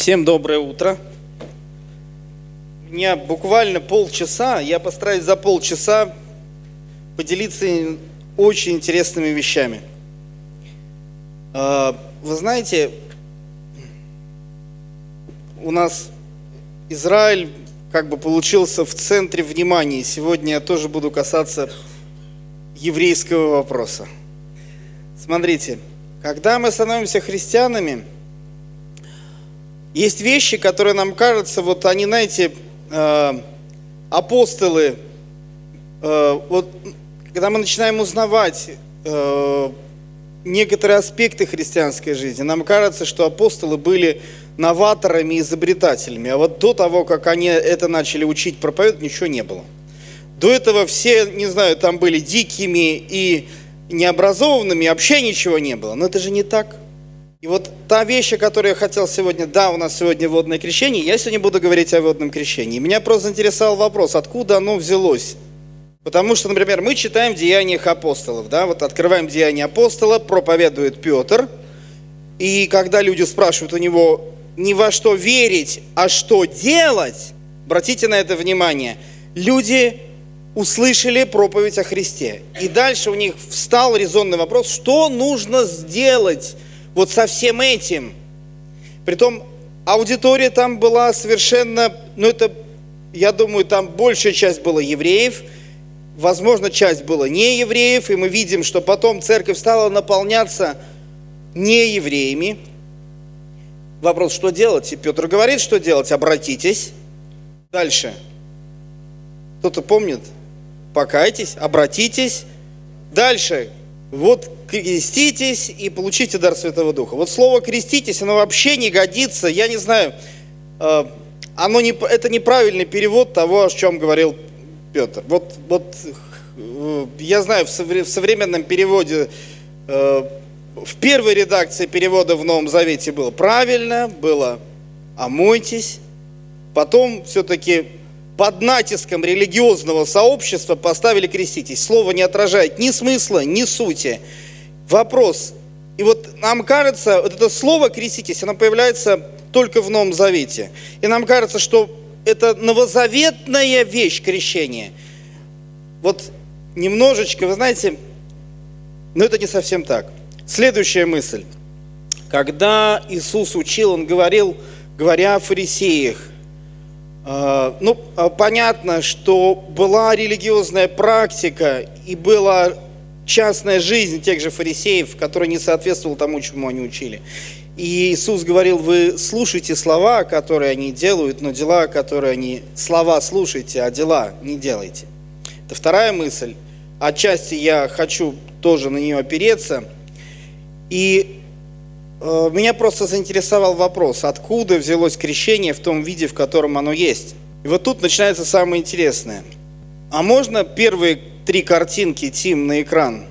Всем доброе утро. У меня буквально полчаса, я постараюсь за полчаса поделиться очень интересными вещами. А, Вы знаете, у нас Израиль как бы получился в центре внимания. Сегодня я тоже буду касаться еврейского вопроса. Смотрите, когда мы становимся христианами, есть вещи, которые нам кажутся, вот они, знаете, э, апостолы, э, вот когда мы начинаем узнавать э, некоторые аспекты христианской жизни, нам кажется, что апостолы были новаторами, изобретателями. А вот до того, как они это начали учить, проповедовать, ничего не было. До этого все, не знаю, там были дикими и необразованными, вообще ничего не было. Но это же не так. И вот та вещь, о которой я хотел сегодня, да, у нас сегодня водное крещение, я сегодня буду говорить о водном крещении. Меня просто интересовал вопрос, откуда оно взялось. Потому что, например, мы читаем в Деяниях апостолов, да, вот открываем Деяния апостола, проповедует Петр, и когда люди спрашивают у него не во что верить, а что делать, обратите на это внимание, люди услышали проповедь о Христе. И дальше у них встал резонный вопрос, что нужно сделать вот со всем этим. Притом аудитория там была совершенно, ну это, я думаю, там большая часть была евреев, возможно, часть была не евреев, и мы видим, что потом церковь стала наполняться не евреями. Вопрос, что делать? И Петр говорит, что делать? Обратитесь. Дальше. Кто-то помнит? Покайтесь, обратитесь. Дальше. Вот креститесь и получите дар Святого Духа. Вот слово креститесь, оно вообще не годится. Я не знаю, э, оно не, это неправильный перевод того, о чем говорил Петр. Вот, вот э, я знаю, в современном переводе э, в первой редакции перевода в Новом Завете было правильно, было «омойтесь». Потом все-таки под натиском религиозного сообщества поставили «креститесь». Слово не отражает ни смысла, ни сути. Вопрос. И вот нам кажется, вот это слово «креститесь», оно появляется только в Новом Завете. И нам кажется, что это новозаветная вещь крещение. Вот немножечко, вы знаете, но это не совсем так. Следующая мысль. Когда Иисус учил, Он говорил, говоря о фарисеях, ну, понятно, что была религиозная практика и была частная жизнь тех же фарисеев, которая не соответствовала тому, чему они учили. И Иисус говорил, вы слушайте слова, которые они делают, но дела, которые они... Слова слушайте, а дела не делайте. Это вторая мысль. Отчасти я хочу тоже на нее опереться – и меня просто заинтересовал вопрос, откуда взялось крещение в том виде, в котором оно есть. И вот тут начинается самое интересное. А можно первые три картинки, Тим, на экран?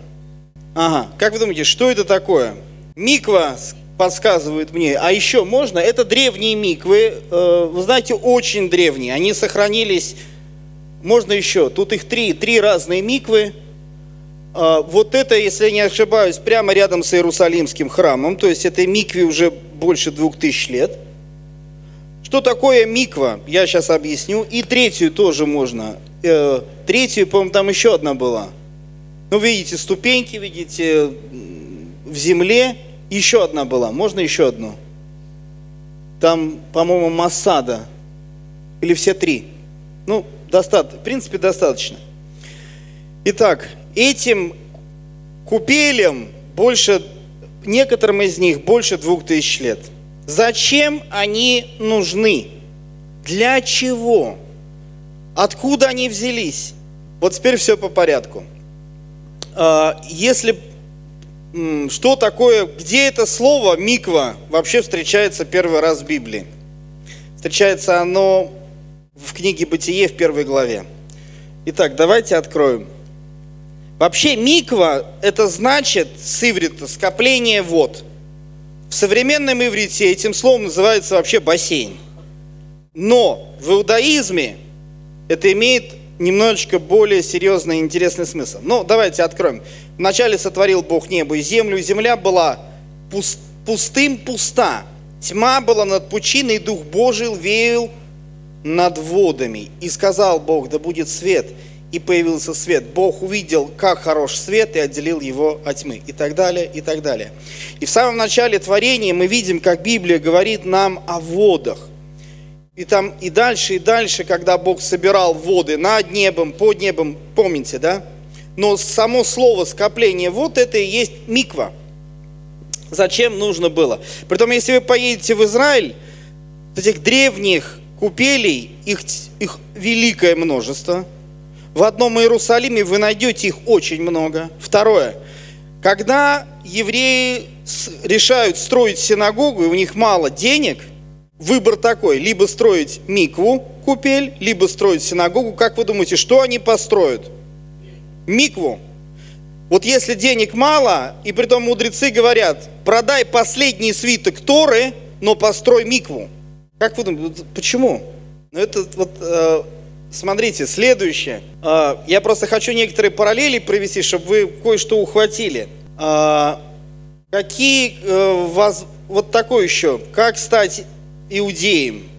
Ага, как вы думаете, что это такое? Миква подсказывает мне. А еще можно? Это древние миквы, э, вы знаете, очень древние. Они сохранились, можно еще. Тут их три, три разные миквы. А, вот это, если я не ошибаюсь, прямо рядом с Иерусалимским храмом, то есть этой микве уже больше двух тысяч лет. Что такое миква, я сейчас объясню. И третью тоже можно. Э, третью, по-моему, там еще одна была. Ну, видите, ступеньки, видите, в земле. Еще одна была. Можно еще одну? Там, по-моему, Масада. Или все три. Ну, достаточно. В принципе, достаточно. Итак, этим купелям больше, некоторым из них больше двух тысяч лет. Зачем они нужны? Для чего? Откуда они взялись? Вот теперь все по порядку. А, если что такое, где это слово миква вообще встречается первый раз в Библии? Встречается оно в книге Бытие в первой главе. Итак, давайте откроем. Вообще миква – это значит с иврита скопление вод. В современном иврите этим словом называется вообще бассейн. Но в иудаизме это имеет немножечко более серьезный и интересный смысл. Ну, давайте откроем. Вначале сотворил Бог небо и землю, и земля была пустым пуста. Тьма была над пучиной, и Дух Божий веял над водами. И сказал Бог, да будет свет. И появился свет. Бог увидел, как хорош свет, и отделил его от тьмы. И так далее, и так далее. И в самом начале творения мы видим, как Библия говорит нам о водах. И там и дальше, и дальше, когда Бог собирал воды над небом, под небом, помните, да? Но само слово скопление вод, это и есть миква. Зачем нужно было? Притом, если вы поедете в Израиль, этих древних купелей, их, их великое множество. В одном Иерусалиме вы найдете их очень много. Второе. Когда евреи решают строить синагогу, и у них мало денег, выбор такой. Либо строить микву, купель, либо строить синагогу. Как вы думаете, что они построят? Микву. Вот если денег мало, и при том мудрецы говорят, продай последний свиток Торы, но построй микву. Как вы думаете, почему? Ну это вот, э, смотрите, следующее. Э, я просто хочу некоторые параллели провести, чтобы вы кое-что ухватили. Э, какие, э, воз... вот такое еще, как стать иудеем?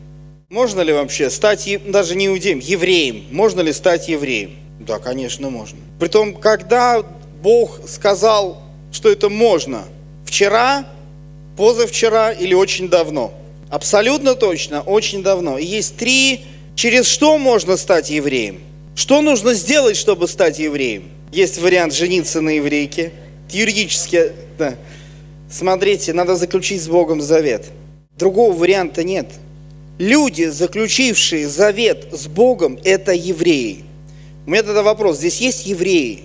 Можно ли вообще стать, даже не иудеем, евреем? Можно ли стать евреем? Да, конечно, можно. Притом, когда Бог сказал, что это можно? Вчера, позавчера или очень давно? Абсолютно точно, очень давно. И есть три, через что можно стать евреем. Что нужно сделать, чтобы стать евреем? Есть вариант жениться на еврейке. Юридически, да. Смотрите, надо заключить с Богом завет. Другого варианта нет. Люди, заключившие завет с Богом, это евреи. У меня тогда вопрос, здесь есть евреи?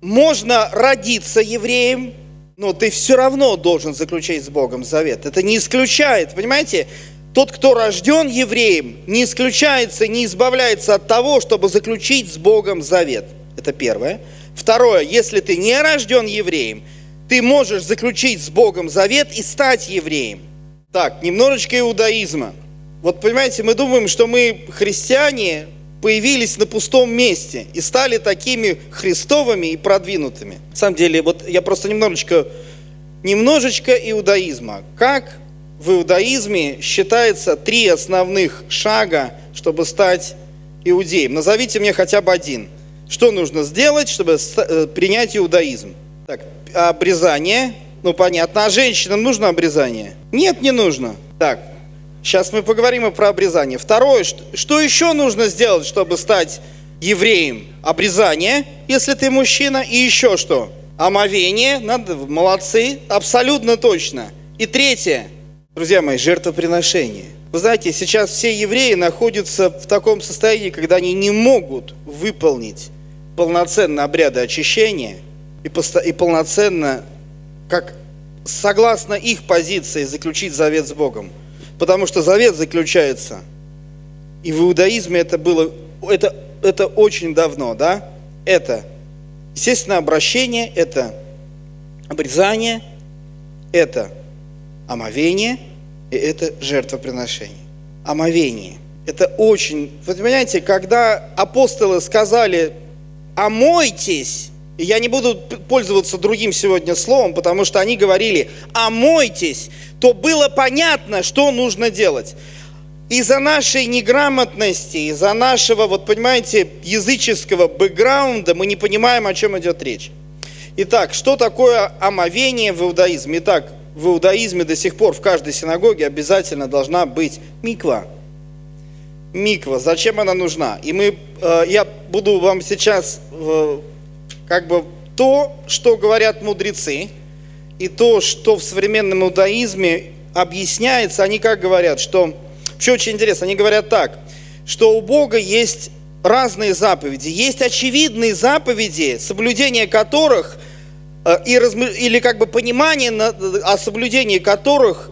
Можно родиться евреем, но ты все равно должен заключать с Богом завет. Это не исключает, понимаете? Тот, кто рожден евреем, не исключается, не избавляется от того, чтобы заключить с Богом завет. Это первое. Второе, если ты не рожден евреем, ты можешь заключить с Богом завет и стать евреем. Так, немножечко иудаизма. Вот понимаете, мы думаем, что мы христиане, появились на пустом месте и стали такими христовыми и продвинутыми. На самом деле, вот я просто немножечко, немножечко иудаизма. Как в иудаизме считается три основных шага, чтобы стать иудеем? Назовите мне хотя бы один. Что нужно сделать, чтобы э, принять иудаизм? Так, обрезание, ну понятно. А женщинам нужно обрезание? Нет, не нужно. Так, Сейчас мы поговорим и про обрезание. Второе, что еще нужно сделать, чтобы стать евреем? Обрезание, если ты мужчина, и еще что? Омовение, надо, молодцы, абсолютно точно. И третье, друзья мои, жертвоприношение. Вы знаете, сейчас все евреи находятся в таком состоянии, когда они не могут выполнить полноценно обряды очищения и, и полноценно, как согласно их позиции, заключить завет с Богом. Потому что завет заключается, и в иудаизме это было, это, это очень давно, да? Это, естественно, обращение, это обрезание, это омовение, и это жертвоприношение. Омовение. Это очень... Вы понимаете, когда апостолы сказали «омойтесь», и я не буду пользоваться другим сегодня словом, потому что они говорили «омойтесь», то было понятно, что нужно делать. Из-за нашей неграмотности, из-за нашего, вот понимаете, языческого бэкграунда мы не понимаем, о чем идет речь. Итак, что такое омовение в иудаизме? Итак, в иудаизме до сих пор в каждой синагоге обязательно должна быть миква. Миква, зачем она нужна? И мы, э, я буду вам сейчас э, как бы то, что говорят мудрецы, и то, что в современном иудаизме объясняется, они как говорят, что, все очень интересно, они говорят так, что у Бога есть разные заповеди. Есть очевидные заповеди, соблюдение которых и размы... или как бы понимание о соблюдении которых,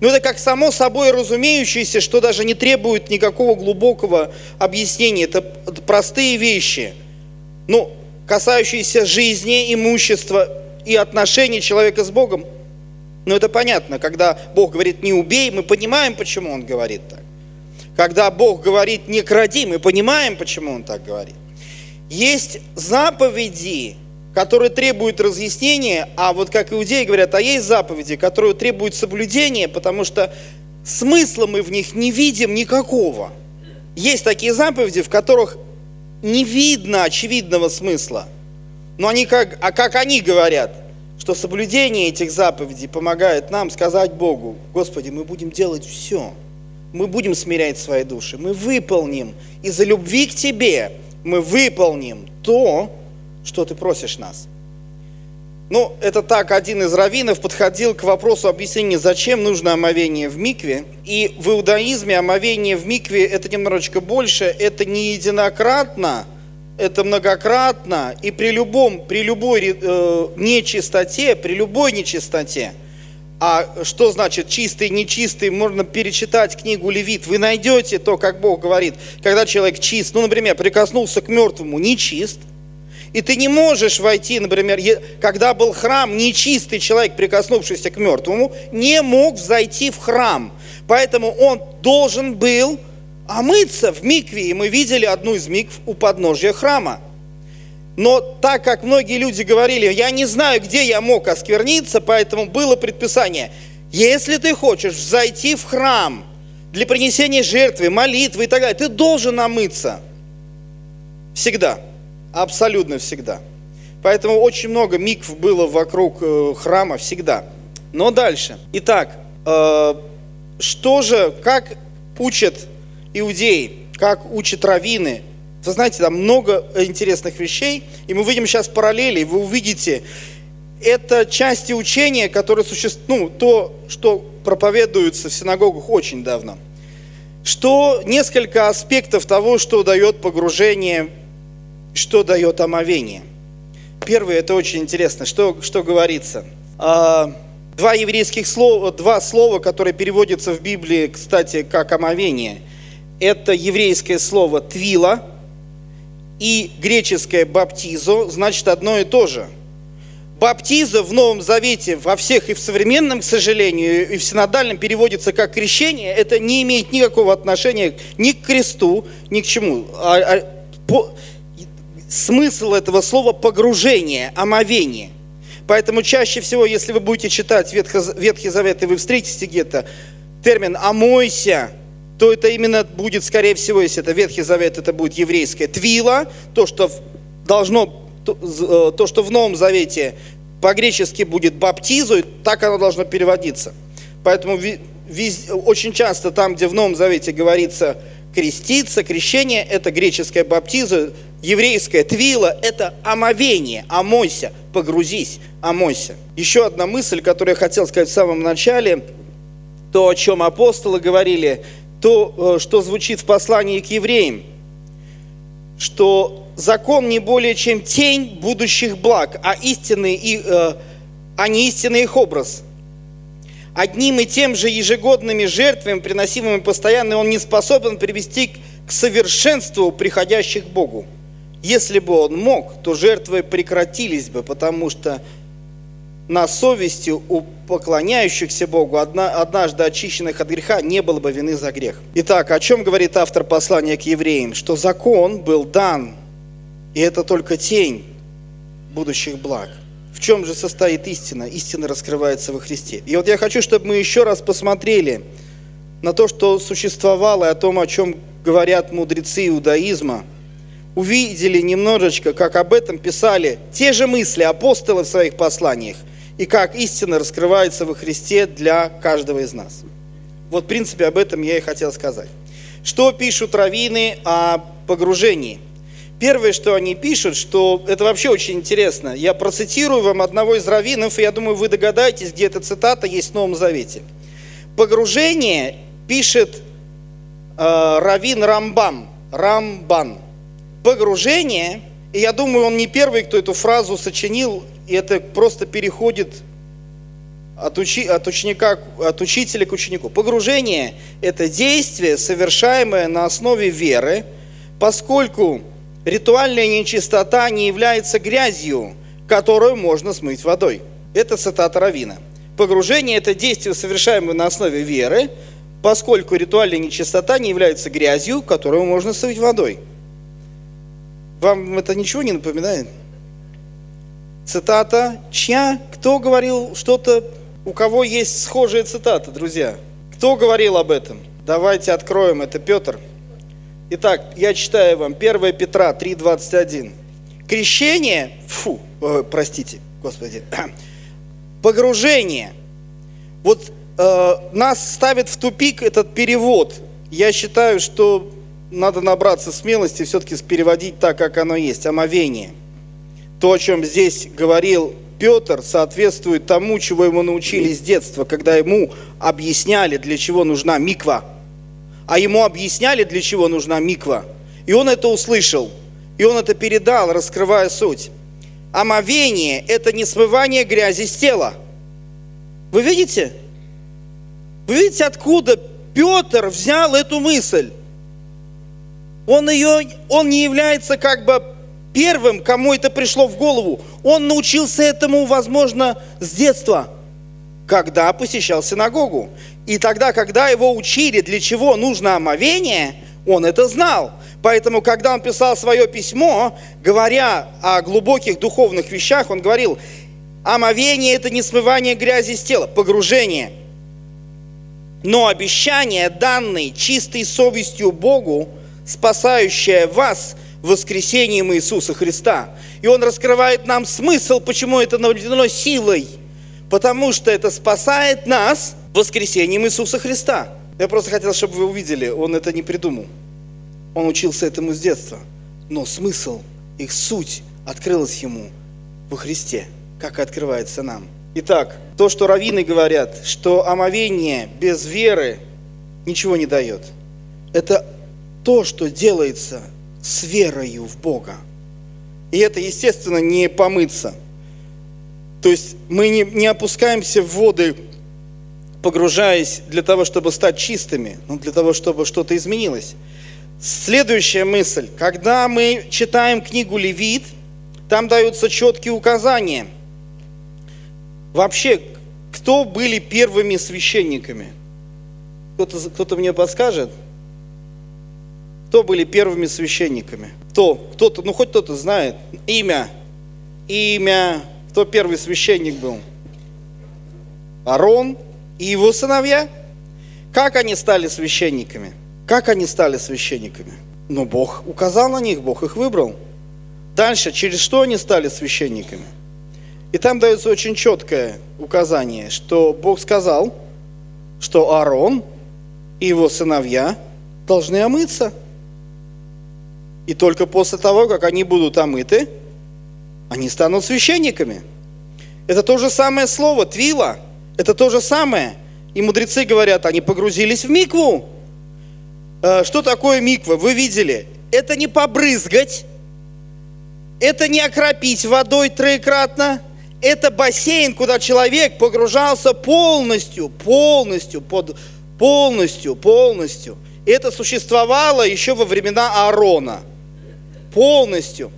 ну это как само собой разумеющееся, что даже не требует никакого глубокого объяснения. Это простые вещи. Ну, касающиеся жизни, имущества и отношений человека с Богом. Но это понятно, когда Бог говорит «не убей», мы понимаем, почему Он говорит так. Когда Бог говорит «не кради», мы понимаем, почему Он так говорит. Есть заповеди, которые требуют разъяснения, а вот как иудеи говорят, а есть заповеди, которые требуют соблюдения, потому что смысла мы в них не видим никакого. Есть такие заповеди, в которых не видно очевидного смысла. Но они как, а как они говорят, что соблюдение этих заповедей помогает нам сказать Богу, Господи, мы будем делать все. Мы будем смирять свои души. Мы выполним из-за любви к Тебе, мы выполним то, что Ты просишь нас. Ну, это так, один из раввинов подходил к вопросу объяснения, зачем нужно омовение в микве. И в иудаизме омовение в микве это немножечко больше, это не единократно, это многократно, и при, любом, при любой э, нечистоте, при любой нечистоте, а что значит чистый, нечистый, можно перечитать книгу Левит, вы найдете то, как Бог говорит, когда человек чист, ну, например, прикоснулся к мертвому, нечист, и ты не можешь войти, например, когда был храм, нечистый человек, прикоснувшийся к мертвому, не мог зайти в храм. Поэтому он должен был омыться в микве. И мы видели одну из микв у подножия храма. Но так как многие люди говорили, я не знаю, где я мог оскверниться, поэтому было предписание, если ты хочешь зайти в храм для принесения жертвы, молитвы и так далее, ты должен омыться. Всегда. Абсолютно всегда. Поэтому очень много микв было вокруг э, храма всегда. Но дальше. Итак, э, что же, как учат иудеи, как учат раввины? Вы знаете, там много интересных вещей, и мы видим сейчас параллели, вы увидите, это части учения, которые существуют, ну, то, что проповедуется в синагогах очень давно. Что несколько аспектов того, что дает погружение что дает омовение. Первое, это очень интересно, что, что говорится. А, два еврейских слова, два слова, которые переводятся в Библии, кстати, как омовение. Это еврейское слово «твила» и греческое «баптизо», значит одно и то же. Баптиза в Новом Завете во всех и в современном, к сожалению, и в синодальном переводится как крещение. Это не имеет никакого отношения ни к кресту, ни к чему. А, а, по, смысл этого слова погружение, омовение. Поэтому чаще всего, если вы будете читать Ветхий Завет, и вы встретите где-то термин «омойся», то это именно будет, скорее всего, если это Ветхий Завет, это будет еврейское твила, то, что должно, то, э, что в Новом Завете по-гречески будет баптизу, так оно должно переводиться. Поэтому очень часто там, где в Новом Завете говорится креститься, крещение, это греческое баптизу, еврейское твила – это омовение, омойся, погрузись, омойся. Еще одна мысль, которую я хотел сказать в самом начале, то, о чем апостолы говорили, то, э, что звучит в послании к евреям, что закон не более чем тень будущих благ, а, истинный, э, а не истинный их образ. Одним и тем же ежегодными жертвами, приносимыми постоянно, он не способен привести к совершенству приходящих к Богу. Если бы он мог, то жертвы прекратились бы, потому что на совести у поклоняющихся Богу, однажды очищенных от греха, не было бы вины за грех. Итак, о чем говорит автор послания к евреям? Что закон был дан, и это только тень будущих благ. В чем же состоит истина? Истина раскрывается во Христе. И вот я хочу, чтобы мы еще раз посмотрели на то, что существовало, и о том, о чем говорят мудрецы иудаизма – увидели немножечко, как об этом писали те же мысли апостолы в своих посланиях, и как истина раскрывается во Христе для каждого из нас. Вот, в принципе, об этом я и хотел сказать. Что пишут раввины о погружении? Первое, что они пишут, что это вообще очень интересно. Я процитирую вам одного из раввинов, и я думаю, вы догадаетесь, где эта цитата есть в Новом Завете. Погружение пишет э, раввин Рамбам, Рамбан – погружение, и я думаю, он не первый, кто эту фразу сочинил, и это просто переходит от, учи, от, ученика, от учителя к ученику. Погружение – это действие, совершаемое на основе веры, поскольку ритуальная нечистота не является грязью, которую можно смыть водой. Это цитата Равина. Погружение – это действие, совершаемое на основе веры, поскольку ритуальная нечистота не является грязью, которую можно смыть водой. Вам это ничего не напоминает? Цитата чья? Кто говорил что-то? У кого есть схожая цитата, друзья? Кто говорил об этом? Давайте откроем, это Петр. Итак, я читаю вам 1 Петра 3,21. Крещение, фу, э, простите, Господи, погружение. Вот э, нас ставит в тупик этот перевод. Я считаю, что надо набраться смелости все-таки переводить так, как оно есть, омовение. То, о чем здесь говорил Петр, соответствует тому, чего ему научили с детства, когда ему объясняли, для чего нужна миква. А ему объясняли, для чего нужна миква. И он это услышал. И он это передал, раскрывая суть. Омовение – это не смывание грязи с тела. Вы видите? Вы видите, откуда Петр взял эту мысль? Он, ее, он не является как бы первым, кому это пришло в голову. Он научился этому, возможно, с детства, когда посещал синагогу. И тогда, когда его учили, для чего нужно омовение, он это знал. Поэтому, когда он писал свое письмо, говоря о глубоких духовных вещах, он говорил, омовение – это не смывание грязи с тела, погружение. Но обещание, данное чистой совестью Богу, спасающее вас воскресением Иисуса Христа. И он раскрывает нам смысл, почему это наведено силой. Потому что это спасает нас воскресением Иисуса Христа. Я просто хотел, чтобы вы увидели, он это не придумал. Он учился этому с детства. Но смысл, их суть открылась ему во Христе, как и открывается нам. Итак, то, что раввины говорят, что омовение без веры ничего не дает, это то, что делается с верою в Бога. И это, естественно, не помыться. То есть мы не, не опускаемся в воды, погружаясь для того, чтобы стать чистыми, но для того, чтобы что-то изменилось. Следующая мысль. Когда мы читаем книгу Левит, там даются четкие указания. Вообще, кто были первыми священниками? Кто-то кто мне подскажет? Кто были первыми священниками? Кто? Кто-то, ну хоть кто-то знает. Имя. Имя. Кто первый священник был? Арон и его сыновья. Как они стали священниками? Как они стали священниками? Ну, Бог указал на них, Бог их выбрал. Дальше, через что они стали священниками? И там дается очень четкое указание, что Бог сказал, что Аарон и его сыновья должны омыться. И только после того, как они будут омыты, они станут священниками. Это то же самое слово, твила. Это то же самое. И мудрецы говорят, они погрузились в микву. Э, что такое миква? Вы видели? Это не побрызгать, это не окропить водой троекратно, это бассейн, куда человек погружался полностью, полностью, под, полностью, полностью. Это существовало еще во времена Аарона. Полностью.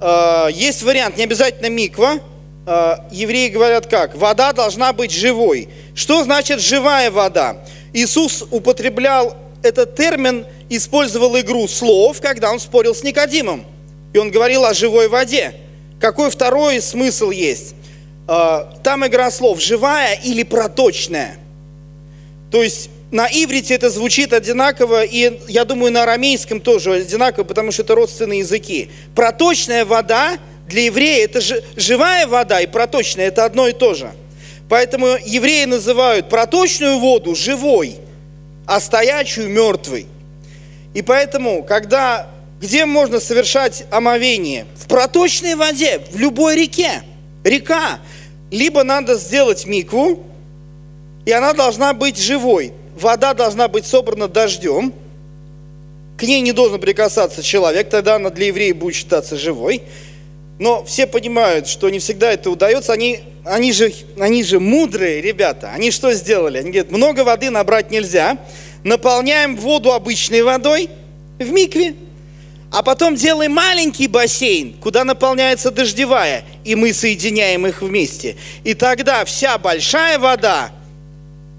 Э, есть вариант, не обязательно миква. Э, евреи говорят как? Вода должна быть живой. Что значит живая вода? Иисус употреблял этот термин использовал игру слов, когда он спорил с Никодимом. И он говорил о живой воде. Какой второй смысл есть? А, там игра слов живая или проточная. То есть на иврите это звучит одинаково, и я думаю, на арамейском тоже одинаково, потому что это родственные языки. Проточная вода для еврея это же живая вода и проточная это одно и то же. Поэтому евреи называют проточную воду живой – а стоячую мертвый. И поэтому, когда, где можно совершать омовение? В проточной воде, в любой реке. Река. Либо надо сделать микву, и она должна быть живой. Вода должна быть собрана дождем, к ней не должен прикасаться человек, тогда она для евреев будет считаться живой. Но все понимают, что не всегда это удается. Они, они, же, они же мудрые ребята. Они что сделали? Они говорят, много воды набрать нельзя. Наполняем воду обычной водой в микве. А потом делаем маленький бассейн, куда наполняется дождевая. И мы соединяем их вместе. И тогда вся большая вода,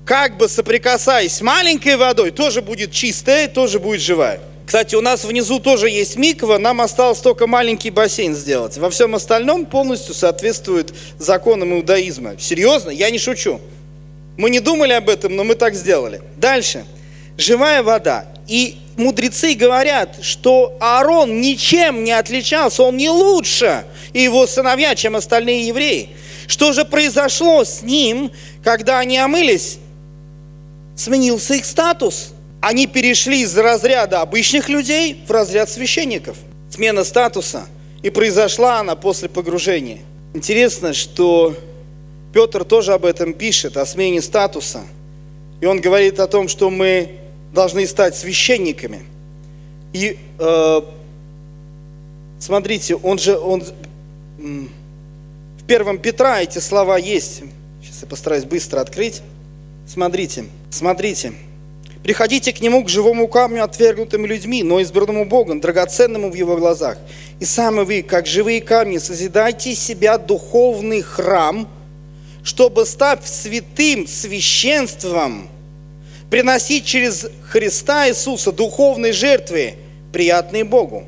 как бы соприкасаясь с маленькой водой, тоже будет чистая, тоже будет живая. Кстати, у нас внизу тоже есть миква, нам осталось только маленький бассейн сделать. Во всем остальном полностью соответствует законам иудаизма. Серьезно, я не шучу. Мы не думали об этом, но мы так сделали. Дальше. Живая вода. И мудрецы говорят, что Аарон ничем не отличался, он не лучше, и его сыновья, чем остальные евреи. Что же произошло с ним, когда они омылись? Сменился их статус. Они перешли из разряда обычных людей в разряд священников. Смена статуса. И произошла она после погружения. Интересно, что Петр тоже об этом пишет, о смене статуса. И он говорит о том, что мы должны стать священниками. И э, смотрите, он же, он, в первом Петра эти слова есть. Сейчас я постараюсь быстро открыть. Смотрите, смотрите. Приходите к Нему, к живому камню, отвергнутым людьми, но избранному Богом, драгоценному в Его глазах. И сами вы, как живые камни, созидайте себя духовный храм, чтобы стать святым священством, приносить через Христа Иисуса духовные жертвы, приятные Богу.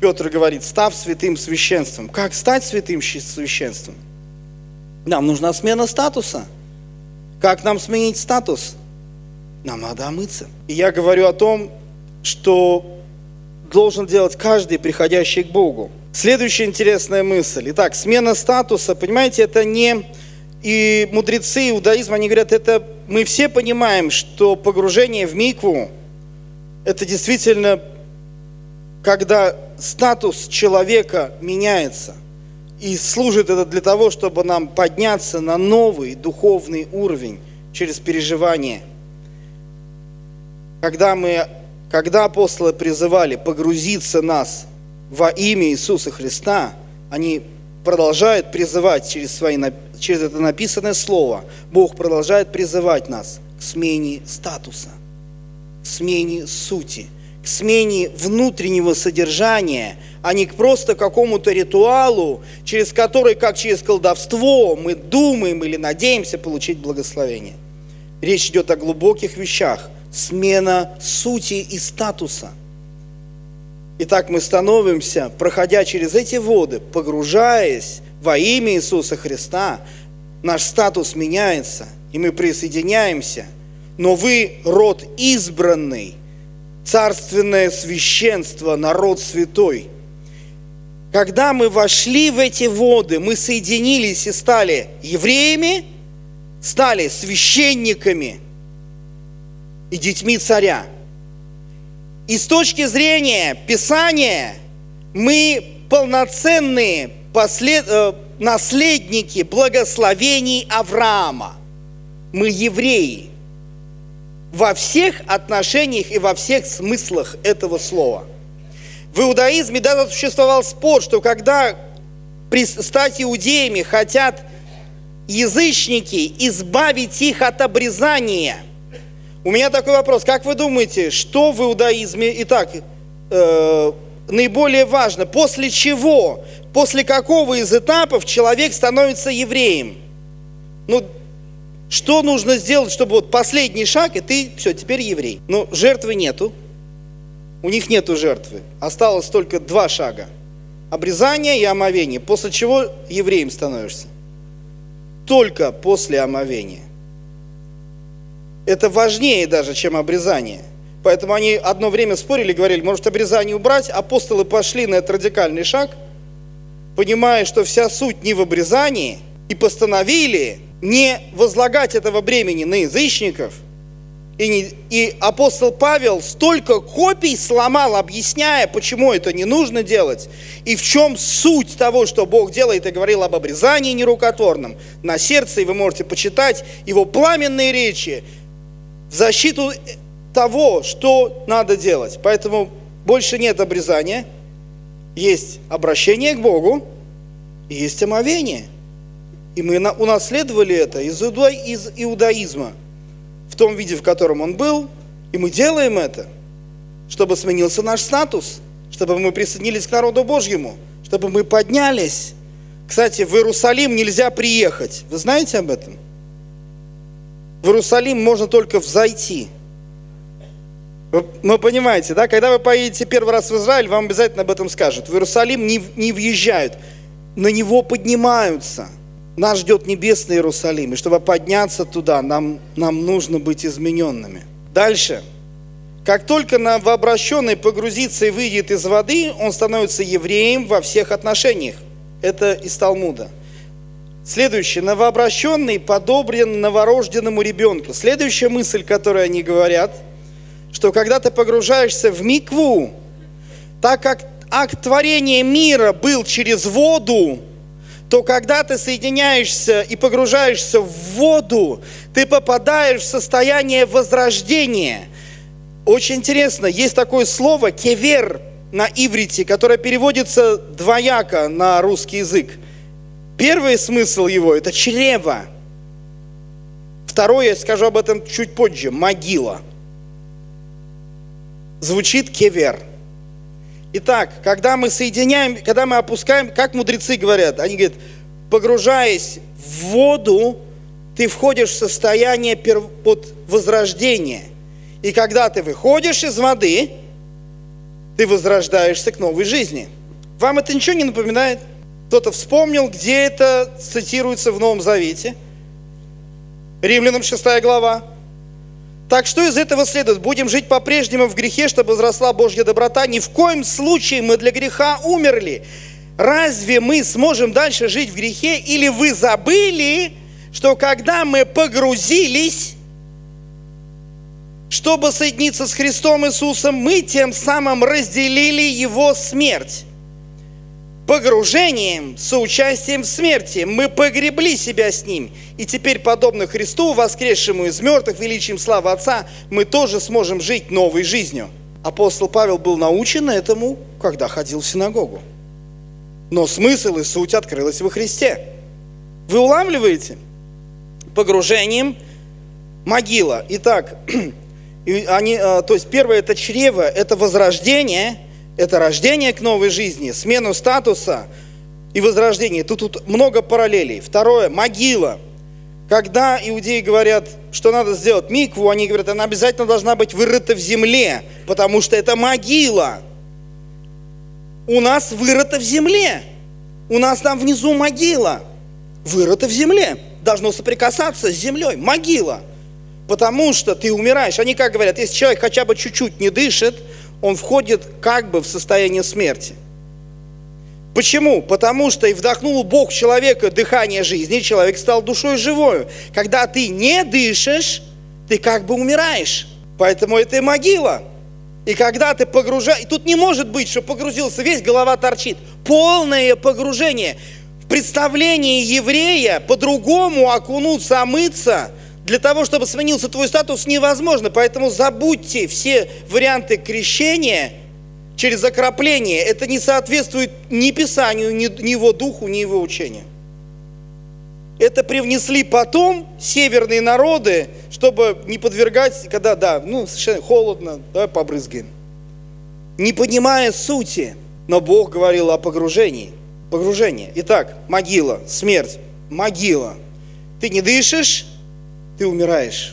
Петр говорит, став святым священством. Как стать святым священством? Нам нужна смена статуса. Как нам сменить статус? Нам надо омыться. И я говорю о том, что должен делать каждый, приходящий к Богу. Следующая интересная мысль. Итак, смена статуса, понимаете, это не... И мудрецы иудаизма, они говорят, это мы все понимаем, что погружение в микву, это действительно, когда статус человека меняется. И служит это для того, чтобы нам подняться на новый духовный уровень через переживание. Когда, мы, когда апостолы призывали погрузиться нас во имя Иисуса Христа, они продолжают призывать через, свои, через это написанное слово, Бог продолжает призывать нас к смене статуса, к смене сути, к смене внутреннего содержания – а не просто какому-то ритуалу, через который, как через колдовство, мы думаем или надеемся получить благословение. Речь идет о глубоких вещах, смена сути и статуса. Итак, мы становимся, проходя через эти воды, погружаясь во имя Иисуса Христа, наш статус меняется, и мы присоединяемся. Но вы род избранный, царственное священство, народ святой – когда мы вошли в эти воды, мы соединились и стали евреями, стали священниками и детьми царя. И с точки зрения Писания мы полноценные послед... Э, наследники благословений Авраама. Мы евреи во всех отношениях и во всех смыслах этого слова – в иудаизме даже существовал спор, что когда стать иудеями хотят язычники избавить их от обрезания. У меня такой вопрос. Как вы думаете, что в иудаизме, итак, э, наиболее важно? После чего, после какого из этапов человек становится евреем? Ну, что нужно сделать, чтобы вот последний шаг, и ты, все, теперь еврей. Но жертвы нету. У них нет жертвы. Осталось только два шага. Обрезание и омовение. После чего евреем становишься. Только после омовения. Это важнее даже, чем обрезание. Поэтому они одно время спорили, говорили, может обрезание убрать. Апостолы пошли на этот радикальный шаг, понимая, что вся суть не в обрезании, и постановили не возлагать этого бремени на язычников – и, не, и апостол Павел столько копий сломал, объясняя, почему это не нужно делать, и в чем суть того, что Бог делает, и говорил об обрезании нерукотворном на сердце, и вы можете почитать его пламенные речи в защиту того, что надо делать. Поэтому больше нет обрезания, есть обращение к Богу, и есть омовение. И мы унаследовали это из иудаизма – в том виде, в котором он был, и мы делаем это, чтобы сменился наш статус, чтобы мы присоединились к народу Божьему, чтобы мы поднялись. Кстати, в Иерусалим нельзя приехать. Вы знаете об этом? В Иерусалим можно только взойти. Вы, вы понимаете, да? Когда вы поедете первый раз в Израиль, вам обязательно об этом скажут. В Иерусалим не, не въезжают, на него поднимаются. Нас ждет небесный Иерусалим. И чтобы подняться туда, нам, нам нужно быть измененными. Дальше. Как только новообращенный погрузится и выйдет из воды, он становится евреем во всех отношениях. Это из Талмуда. Следующее. Новообращенный подобрен новорожденному ребенку. Следующая мысль, которую они говорят, что когда ты погружаешься в микву, так как акт творения мира был через воду, то когда ты соединяешься и погружаешься в воду, ты попадаешь в состояние возрождения. Очень интересно, есть такое слово «кевер» на иврите, которое переводится двояко на русский язык. Первый смысл его – это чрево. Второе, я скажу об этом чуть позже, могила. Звучит кевер. Итак, когда мы соединяем, когда мы опускаем, как мудрецы говорят, они говорят, погружаясь в воду, ты входишь в состояние под возрождения. И когда ты выходишь из воды, ты возрождаешься к новой жизни. Вам это ничего не напоминает? Кто-то вспомнил, где это цитируется в Новом Завете? Римлянам 6 глава. Так что из этого следует? Будем жить по-прежнему в грехе, чтобы возросла Божья доброта? Ни в коем случае мы для греха умерли. Разве мы сможем дальше жить в грехе? Или вы забыли, что когда мы погрузились, чтобы соединиться с Христом Иисусом, мы тем самым разделили Его смерть погружением, соучастием в смерти. Мы погребли себя с Ним. И теперь, подобно Христу, воскресшему из мертвых, величием славы Отца, мы тоже сможем жить новой жизнью. Апостол Павел был научен этому, когда ходил в синагогу. Но смысл и суть открылась во Христе. Вы улавливаете? Погружением могила. Итак, они, а, то есть первое это чрево, это возрождение – это рождение к новой жизни, смену статуса и возрождение. Тут, тут много параллелей. Второе, могила. Когда иудеи говорят, что надо сделать микву, они говорят, она обязательно должна быть вырыта в земле, потому что это могила. У нас вырыта в земле. У нас там внизу могила. Вырыта в земле. Должно соприкасаться с землей. Могила. Потому что ты умираешь. Они как говорят, если человек хотя бы чуть-чуть не дышит, он входит как бы в состояние смерти. Почему? Потому что и вдохнул Бог человека дыхание жизни, человек стал душой живой. Когда ты не дышишь, ты как бы умираешь. Поэтому это и могила. И когда ты погружаешь... Тут не может быть, что погрузился весь, голова торчит. Полное погружение. В представлении еврея по-другому окунуться, омыться – для того, чтобы сменился твой статус, невозможно. Поэтому забудьте все варианты крещения через окропление. Это не соответствует ни Писанию, ни, ни его духу, ни его учению. Это привнесли потом северные народы, чтобы не подвергать, когда, да, ну, совершенно холодно, давай побрызгаем. Не понимая сути, но Бог говорил о погружении. Погружение. Итак, могила, смерть, могила. Ты не дышишь, ты умираешь.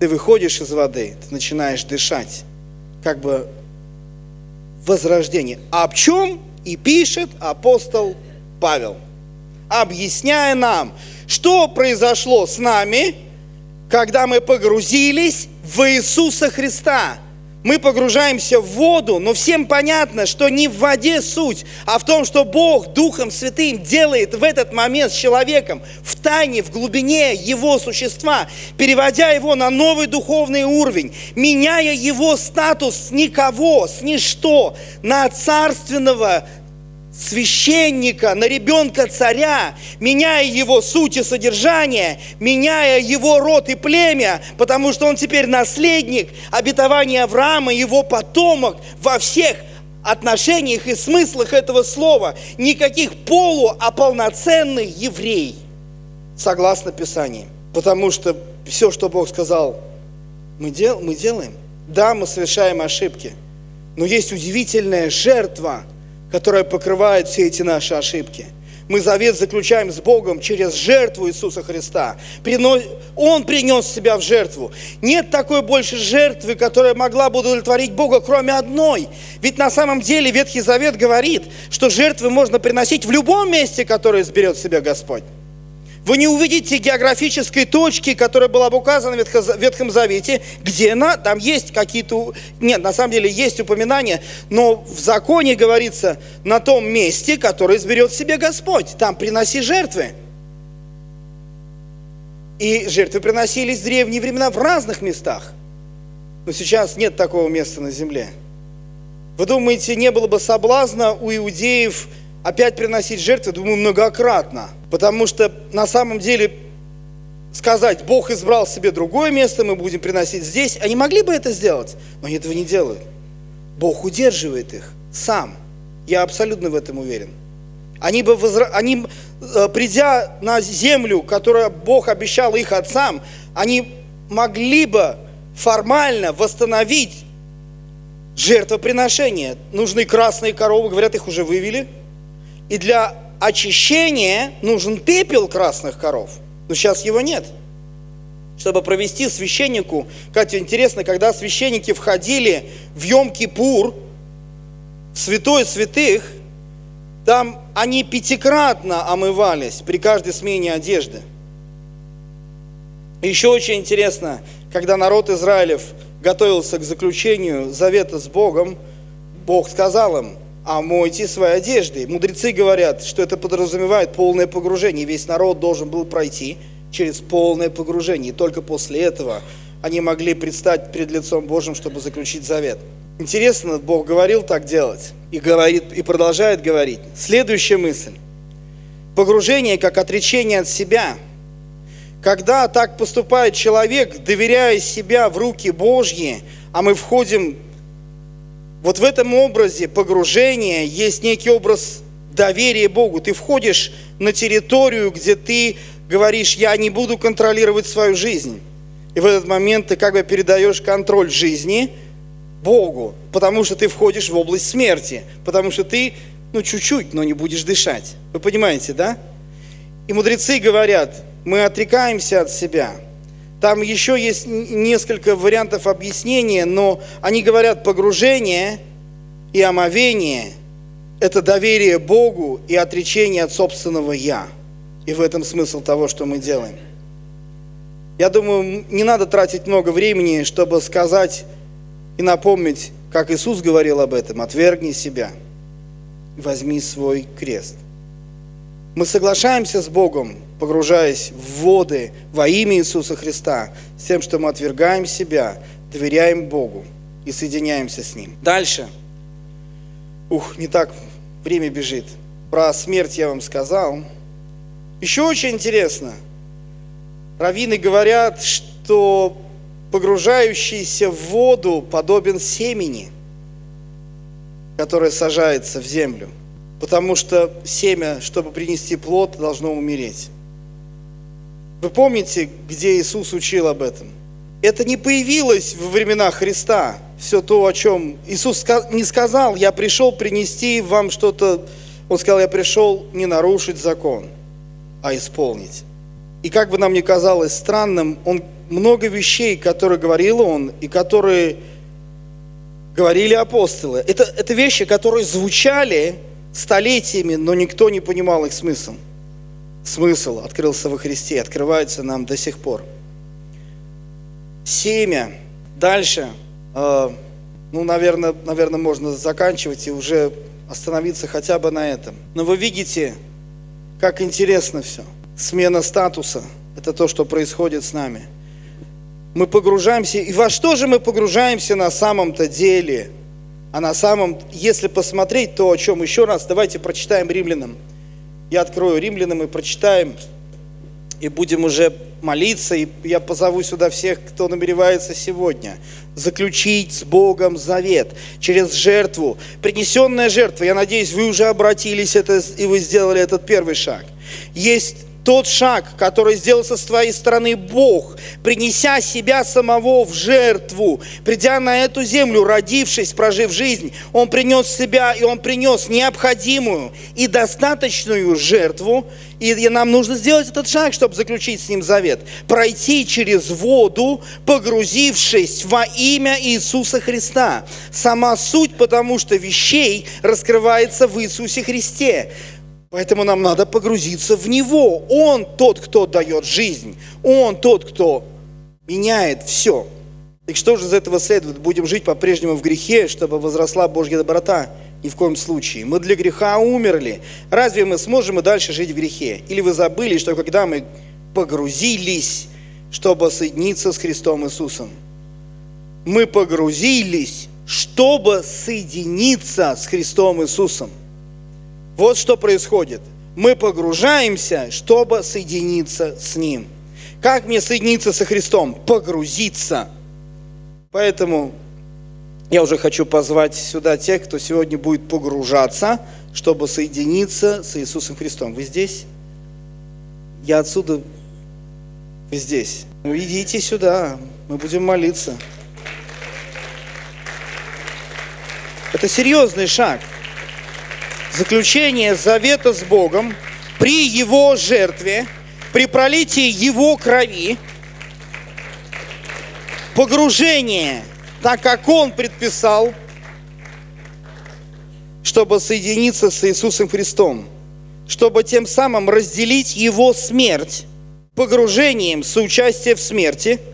Ты выходишь из воды, ты начинаешь дышать, как бы возрождение. А об чем и пишет апостол Павел, объясняя нам, что произошло с нами, когда мы погрузились в Иисуса Христа – мы погружаемся в воду, но всем понятно, что не в воде суть, а в том, что Бог Духом Святым делает в этот момент с человеком в тайне, в глубине его существа, переводя его на новый духовный уровень, меняя его статус с никого, с ничто, на царственного священника, на ребенка царя, меняя его суть и содержание, меняя его род и племя, потому что он теперь наследник обетования Авраама, его потомок во всех отношениях и смыслах этого слова. Никаких полу, а полноценный еврей, согласно Писанию. Потому что все, что Бог сказал, мы, дел, мы делаем. Да, мы совершаем ошибки, но есть удивительная жертва – которая покрывает все эти наши ошибки. мы завет заключаем с Богом через жертву Иисуса Христа. Он принес себя в жертву. Нет такой больше жертвы, которая могла бы удовлетворить Бога, кроме одной. Ведь на самом деле Ветхий Завет говорит, что жертвы можно приносить в любом месте, которое изберет себя Господь. Вы не увидите географической точки, которая была бы указана в Ветхом Завете, где она, там есть какие-то, нет, на самом деле есть упоминания, но в законе говорится на том месте, которое изберет себе Господь. Там приноси жертвы. И жертвы приносились в древние времена в разных местах. Но сейчас нет такого места на земле. Вы думаете, не было бы соблазна у иудеев опять приносить жертвы? Думаю, многократно – Потому что на самом деле сказать, Бог избрал себе другое место, мы будем приносить здесь, они могли бы это сделать, но они этого не делают. Бог удерживает их сам. Я абсолютно в этом уверен. Они бы, возра... они, э, придя на землю, которую Бог обещал их отцам, они могли бы формально восстановить жертвоприношение. Нужны красные коровы, говорят, их уже вывели. И для очищение нужен пепел красных коров. Но сейчас его нет. Чтобы провести священнику, Катя, интересно, когда священники входили в Йом-Кипур, в святой святых, там они пятикратно омывались при каждой смене одежды. Еще очень интересно, когда народ Израилев готовился к заключению завета с Богом, Бог сказал им, омойте свои одежды. Мудрецы говорят, что это подразумевает полное погружение. Весь народ должен был пройти через полное погружение. И только после этого они могли предстать перед лицом Божьим, чтобы заключить завет. Интересно, Бог говорил так делать и говорит и продолжает говорить. Следующая мысль. Погружение как отречение от себя. Когда так поступает человек, доверяя себя в руки Божьи, а мы входим вот в этом образе погружения есть некий образ доверия Богу. Ты входишь на территорию, где ты говоришь, я не буду контролировать свою жизнь. И в этот момент ты как бы передаешь контроль жизни Богу, потому что ты входишь в область смерти, потому что ты, ну, чуть-чуть, но не будешь дышать. Вы понимаете, да? И мудрецы говорят, мы отрекаемся от себя – там еще есть несколько вариантов объяснения, но они говорят погружение и омовение – это доверие Богу и отречение от собственного «я». И в этом смысл того, что мы делаем. Я думаю, не надо тратить много времени, чтобы сказать и напомнить, как Иисус говорил об этом. «Отвергни себя, возьми свой крест». Мы соглашаемся с Богом, погружаясь в воды во имя Иисуса Христа, с тем, что мы отвергаем себя, доверяем Богу и соединяемся с Ним. Дальше. Ух, не так время бежит. Про смерть я вам сказал. Еще очень интересно. Раввины говорят, что погружающийся в воду подобен семени, которое сажается в землю – потому что семя, чтобы принести плод, должно умереть. Вы помните, где Иисус учил об этом? Это не появилось во времена Христа, все то, о чем Иисус не сказал, я пришел принести вам что-то, Он сказал, я пришел не нарушить закон, а исполнить. И как бы нам ни казалось странным, Он много вещей, которые говорил Он, и которые говорили апостолы, это, это вещи, которые звучали столетиями, но никто не понимал их смысл. Смысл открылся во Христе, открывается нам до сих пор. Семя. Дальше. Э, ну, наверное, наверное, можно заканчивать и уже остановиться хотя бы на этом. Но вы видите, как интересно все. Смена статуса – это то, что происходит с нами. Мы погружаемся, и во что же мы погружаемся на самом-то деле – а на самом, если посмотреть то, о чем еще раз, давайте прочитаем римлянам. Я открою римлянам и прочитаем, и будем уже молиться, и я позову сюда всех, кто намеревается сегодня заключить с Богом завет через жертву, принесенная жертва. Я надеюсь, вы уже обратились это, и вы сделали этот первый шаг. Есть тот шаг, который сделал со своей стороны Бог, принеся себя самого в жертву, придя на эту землю, родившись, прожив жизнь, Он принес себя, и Он принес необходимую и достаточную жертву, и, нам нужно сделать этот шаг, чтобы заключить с Ним завет. Пройти через воду, погрузившись во имя Иисуса Христа. Сама суть, потому что вещей раскрывается в Иисусе Христе. Поэтому нам надо погрузиться в Него. Он тот, кто дает жизнь. Он тот, кто меняет все. Так что же из этого следует? Будем жить по-прежнему в грехе, чтобы возросла Божья доброта? Ни в коем случае. Мы для греха умерли. Разве мы сможем и дальше жить в грехе? Или вы забыли, что когда мы погрузились, чтобы соединиться с Христом Иисусом, мы погрузились, чтобы соединиться с Христом Иисусом. Вот что происходит. Мы погружаемся, чтобы соединиться с Ним. Как мне соединиться со Христом? Погрузиться. Поэтому я уже хочу позвать сюда тех, кто сегодня будет погружаться, чтобы соединиться с Иисусом Христом. Вы здесь? Я отсюда. Вы здесь. Ну, идите сюда, мы будем молиться. Это серьезный шаг заключение завета с Богом при Его жертве, при пролитии Его крови, погружение, так как Он предписал, чтобы соединиться с Иисусом Христом, чтобы тем самым разделить Его смерть, погружением, соучастие в смерти –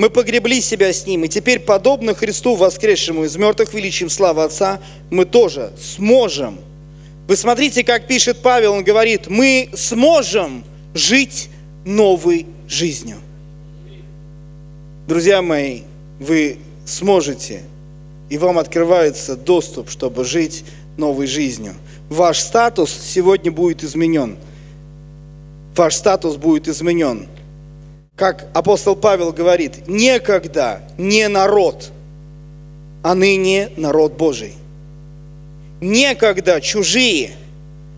мы погребли себя с Ним, и теперь, подобно Христу, воскресшему из мертвых величием славы Отца, мы тоже сможем. Вы смотрите, как пишет Павел, он говорит, мы сможем жить новой жизнью. Друзья мои, вы сможете, и вам открывается доступ, чтобы жить новой жизнью. Ваш статус сегодня будет изменен. Ваш статус будет изменен как апостол Павел говорит, некогда не народ, а ныне народ Божий. Некогда чужие,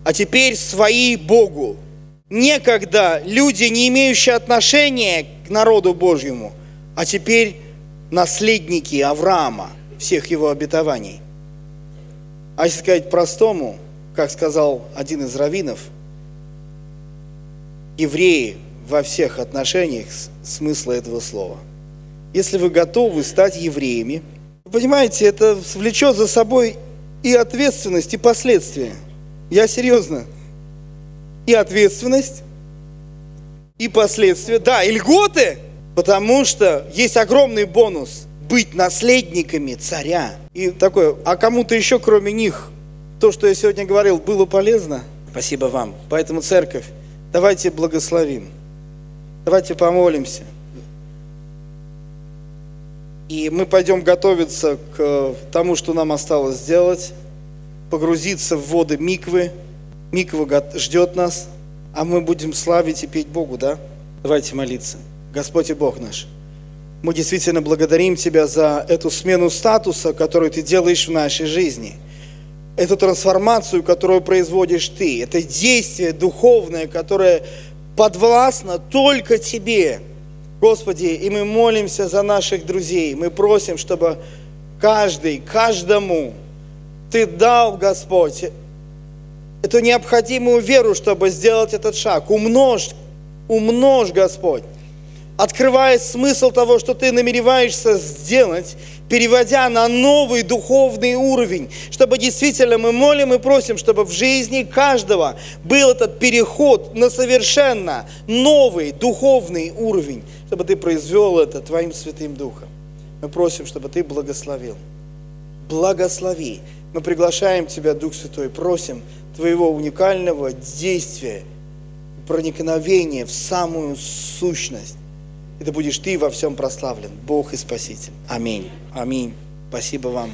а теперь свои Богу. Некогда люди, не имеющие отношения к народу Божьему, а теперь наследники Авраама, всех его обетований. А если сказать простому, как сказал один из раввинов, евреи во всех отношениях смысла этого слова. Если вы готовы стать евреями, понимаете, это влечет за собой и ответственность, и последствия. Я серьезно. И ответственность, и последствия. Да, и льготы, потому что есть огромный бонус быть наследниками царя. И такое, а кому-то еще, кроме них, то, что я сегодня говорил, было полезно? Спасибо вам. Поэтому, церковь, давайте благословим. Давайте помолимся. И мы пойдем готовиться к тому, что нам осталось сделать, погрузиться в воды Миквы. Миква ждет нас, а мы будем славить и петь Богу, да? Давайте молиться. Господь и Бог наш, мы действительно благодарим Тебя за эту смену статуса, которую Ты делаешь в нашей жизни. Эту трансформацию, которую производишь Ты. Это действие духовное, которое подвластно только Тебе. Господи, и мы молимся за наших друзей. Мы просим, чтобы каждый, каждому Ты дал, Господь, эту необходимую веру, чтобы сделать этот шаг. Умножь, умножь, Господь открывая смысл того, что ты намереваешься сделать, переводя на новый духовный уровень, чтобы действительно мы молим и просим, чтобы в жизни каждого был этот переход на совершенно новый духовный уровень, чтобы ты произвел это Твоим Святым Духом. Мы просим, чтобы ты благословил. Благослови. Мы приглашаем Тебя, Дух Святой, просим Твоего уникального действия, проникновения в самую сущность и да будешь Ты во всем прославлен, Бог и Спаситель. Аминь. Аминь. Спасибо вам.